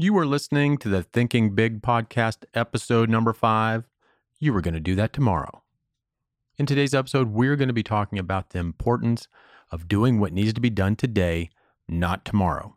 You are listening to the Thinking Big podcast, episode number five. You were going to do that tomorrow. In today's episode, we're going to be talking about the importance of doing what needs to be done today, not tomorrow.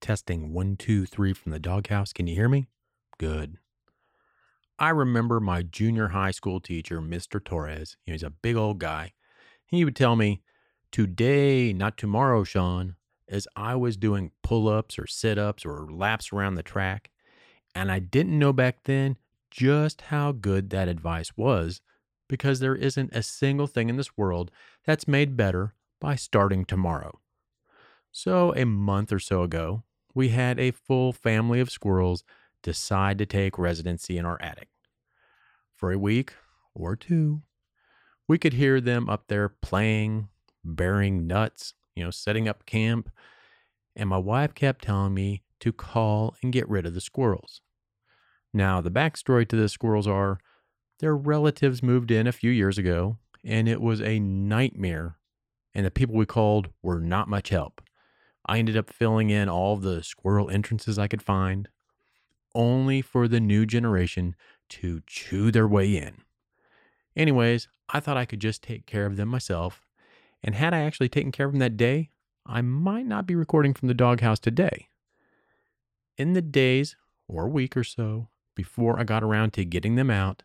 Testing one, two, three from the doghouse. Can you hear me? Good. I remember my junior high school teacher, Mr. Torres. He was a big old guy. He would tell me, Today, not tomorrow, Sean, as I was doing pull ups or sit ups or laps around the track. And I didn't know back then just how good that advice was because there isn't a single thing in this world that's made better by starting tomorrow. So, a month or so ago, we had a full family of squirrels decide to take residency in our attic. For a week or two, we could hear them up there playing, bearing nuts, you know, setting up camp. And my wife kept telling me to call and get rid of the squirrels. Now, the backstory to the squirrels are their relatives moved in a few years ago, and it was a nightmare, and the people we called were not much help. I ended up filling in all the squirrel entrances I could find, only for the new generation to chew their way in. Anyways, I thought I could just take care of them myself, and had I actually taken care of them that day, I might not be recording from the doghouse today. In the days or week or so before I got around to getting them out,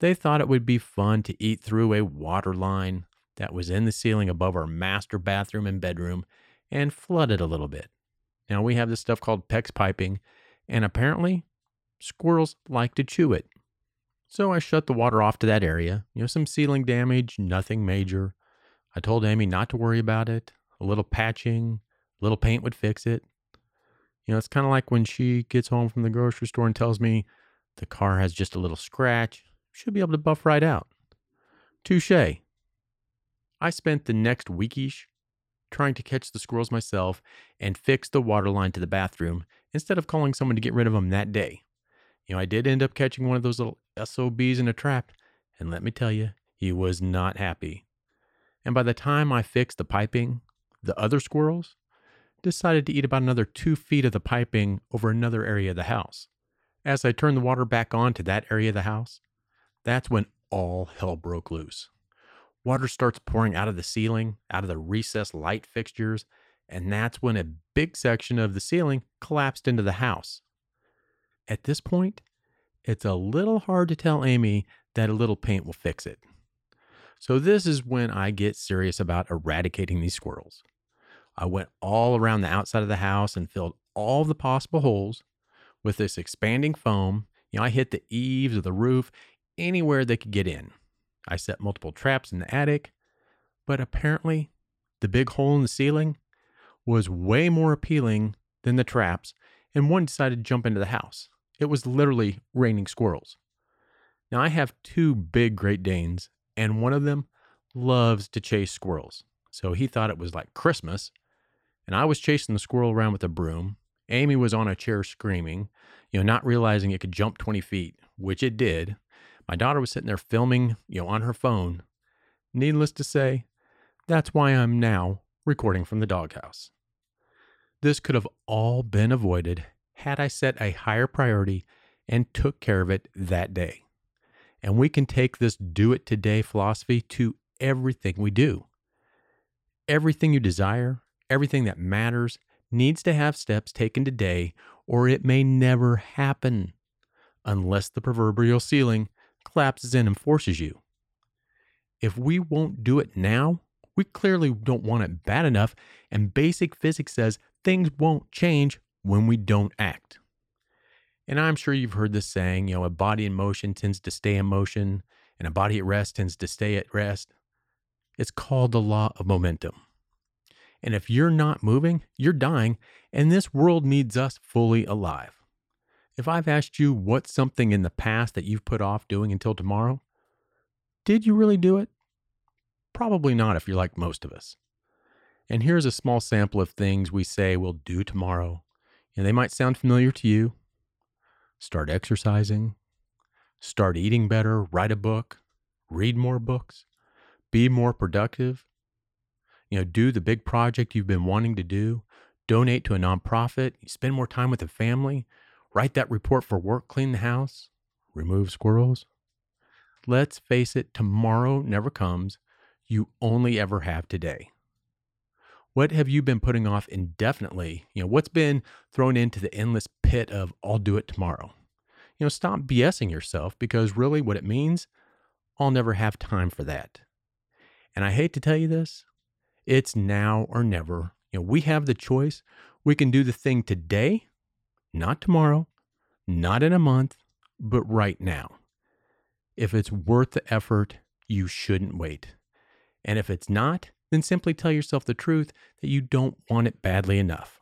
they thought it would be fun to eat through a water line that was in the ceiling above our master bathroom and bedroom and flood it a little bit. Now we have this stuff called PEX piping, and apparently squirrels like to chew it. So I shut the water off to that area. You know, some ceiling damage, nothing major. I told Amy not to worry about it. A little patching, a little paint would fix it. You know, it's kind of like when she gets home from the grocery store and tells me the car has just a little scratch. Should be able to buff right out. Touche. I spent the next weekish trying to catch the squirrels myself and fix the water line to the bathroom instead of calling someone to get rid of them that day. You know, I did end up catching one of those little SOBs in a trap, and let me tell you, he was not happy. And by the time I fixed the piping, the other squirrels decided to eat about another two feet of the piping over another area of the house. As I turned the water back on to that area of the house, that's when all hell broke loose. Water starts pouring out of the ceiling, out of the recessed light fixtures, and that's when a big section of the ceiling collapsed into the house. At this point, it's a little hard to tell Amy that a little paint will fix it. So, this is when I get serious about eradicating these squirrels. I went all around the outside of the house and filled all the possible holes with this expanding foam. You know, I hit the eaves of the roof, anywhere they could get in. I set multiple traps in the attic, but apparently the big hole in the ceiling was way more appealing than the traps, and one decided to jump into the house. It was literally raining squirrels. Now, I have two big Great Danes, and one of them loves to chase squirrels. So he thought it was like Christmas, and I was chasing the squirrel around with a broom. Amy was on a chair screaming, you know, not realizing it could jump 20 feet, which it did. My daughter was sitting there filming, you know, on her phone. Needless to say, that's why I'm now recording from the doghouse. This could have all been avoided had I set a higher priority and took care of it that day. And we can take this do it today philosophy to everything we do. Everything you desire, everything that matters, needs to have steps taken today, or it may never happen unless the proverbial ceiling collapses in and forces you. If we won't do it now, we clearly don't want it bad enough, and basic physics says things won't change when we don't act. And I'm sure you've heard this saying, you know, a body in motion tends to stay in motion, and a body at rest tends to stay at rest. It's called the law of momentum. And if you're not moving, you're dying, and this world needs us fully alive. If I've asked you what's something in the past that you've put off doing until tomorrow, did you really do it? Probably not if you're like most of us. And here's a small sample of things we say we'll do tomorrow. And they might sound familiar to you. Start exercising, start eating better, write a book, read more books, be more productive, you know, do the big project you've been wanting to do, donate to a nonprofit, spend more time with the family, write that report for work, clean the house, remove squirrels. Let's face it, tomorrow never comes. You only ever have today. What have you been putting off indefinitely? You know, what's been thrown into the endless pit of I'll do it tomorrow? You know, stop BSing yourself because really what it means, I'll never have time for that. And I hate to tell you this, it's now or never. You know, we have the choice. We can do the thing today, not tomorrow, not in a month, but right now. If it's worth the effort, you shouldn't wait. And if it's not, then simply tell yourself the truth that you don't want it badly enough.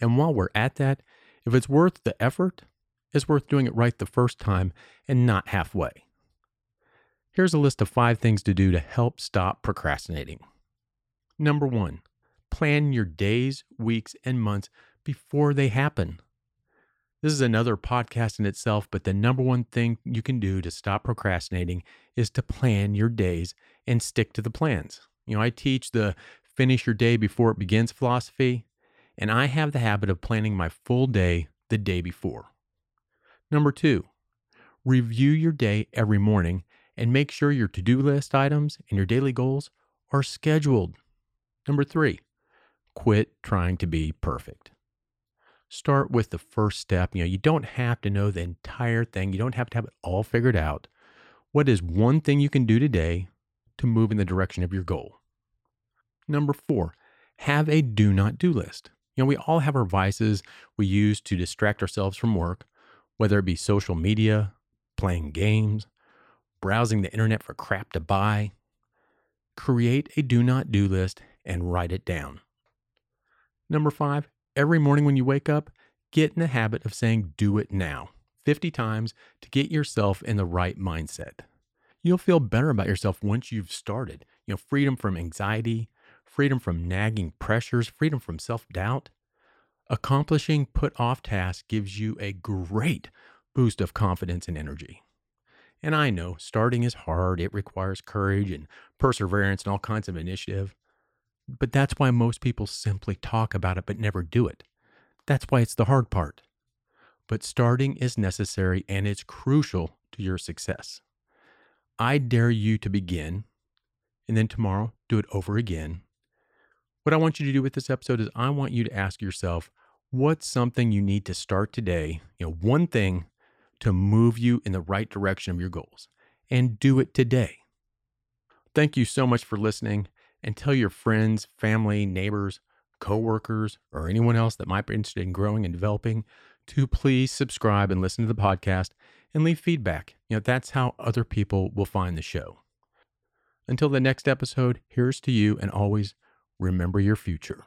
And while we're at that, if it's worth the effort, it's worth doing it right the first time and not halfway. Here's a list of five things to do to help stop procrastinating. Number one, plan your days, weeks, and months before they happen. This is another podcast in itself, but the number one thing you can do to stop procrastinating is to plan your days and stick to the plans. You know, I teach the finish your day before it begins philosophy, and I have the habit of planning my full day the day before. Number two, review your day every morning and make sure your to do list items and your daily goals are scheduled. Number three, quit trying to be perfect. Start with the first step. You know, you don't have to know the entire thing, you don't have to have it all figured out. What is one thing you can do today to move in the direction of your goal? Number four, have a do not do list. You know, we all have our vices we use to distract ourselves from work, whether it be social media, playing games, browsing the internet for crap to buy. Create a do not do list and write it down. Number five, every morning when you wake up, get in the habit of saying, do it now 50 times to get yourself in the right mindset. You'll feel better about yourself once you've started. You know, freedom from anxiety, freedom from nagging pressures, freedom from self doubt. Accomplishing put off tasks gives you a great boost of confidence and energy. And I know starting is hard, it requires courage and perseverance and all kinds of initiative. But that's why most people simply talk about it but never do it. That's why it's the hard part. But starting is necessary and it's crucial to your success. I dare you to begin and then tomorrow do it over again. What I want you to do with this episode is I want you to ask yourself what's something you need to start today, you know, one thing to move you in the right direction of your goals and do it today. Thank you so much for listening and tell your friends, family, neighbors, coworkers, or anyone else that might be interested in growing and developing to please subscribe and listen to the podcast and leave feedback. You know, that's how other people will find the show. Until the next episode, here's to you and always remember your future.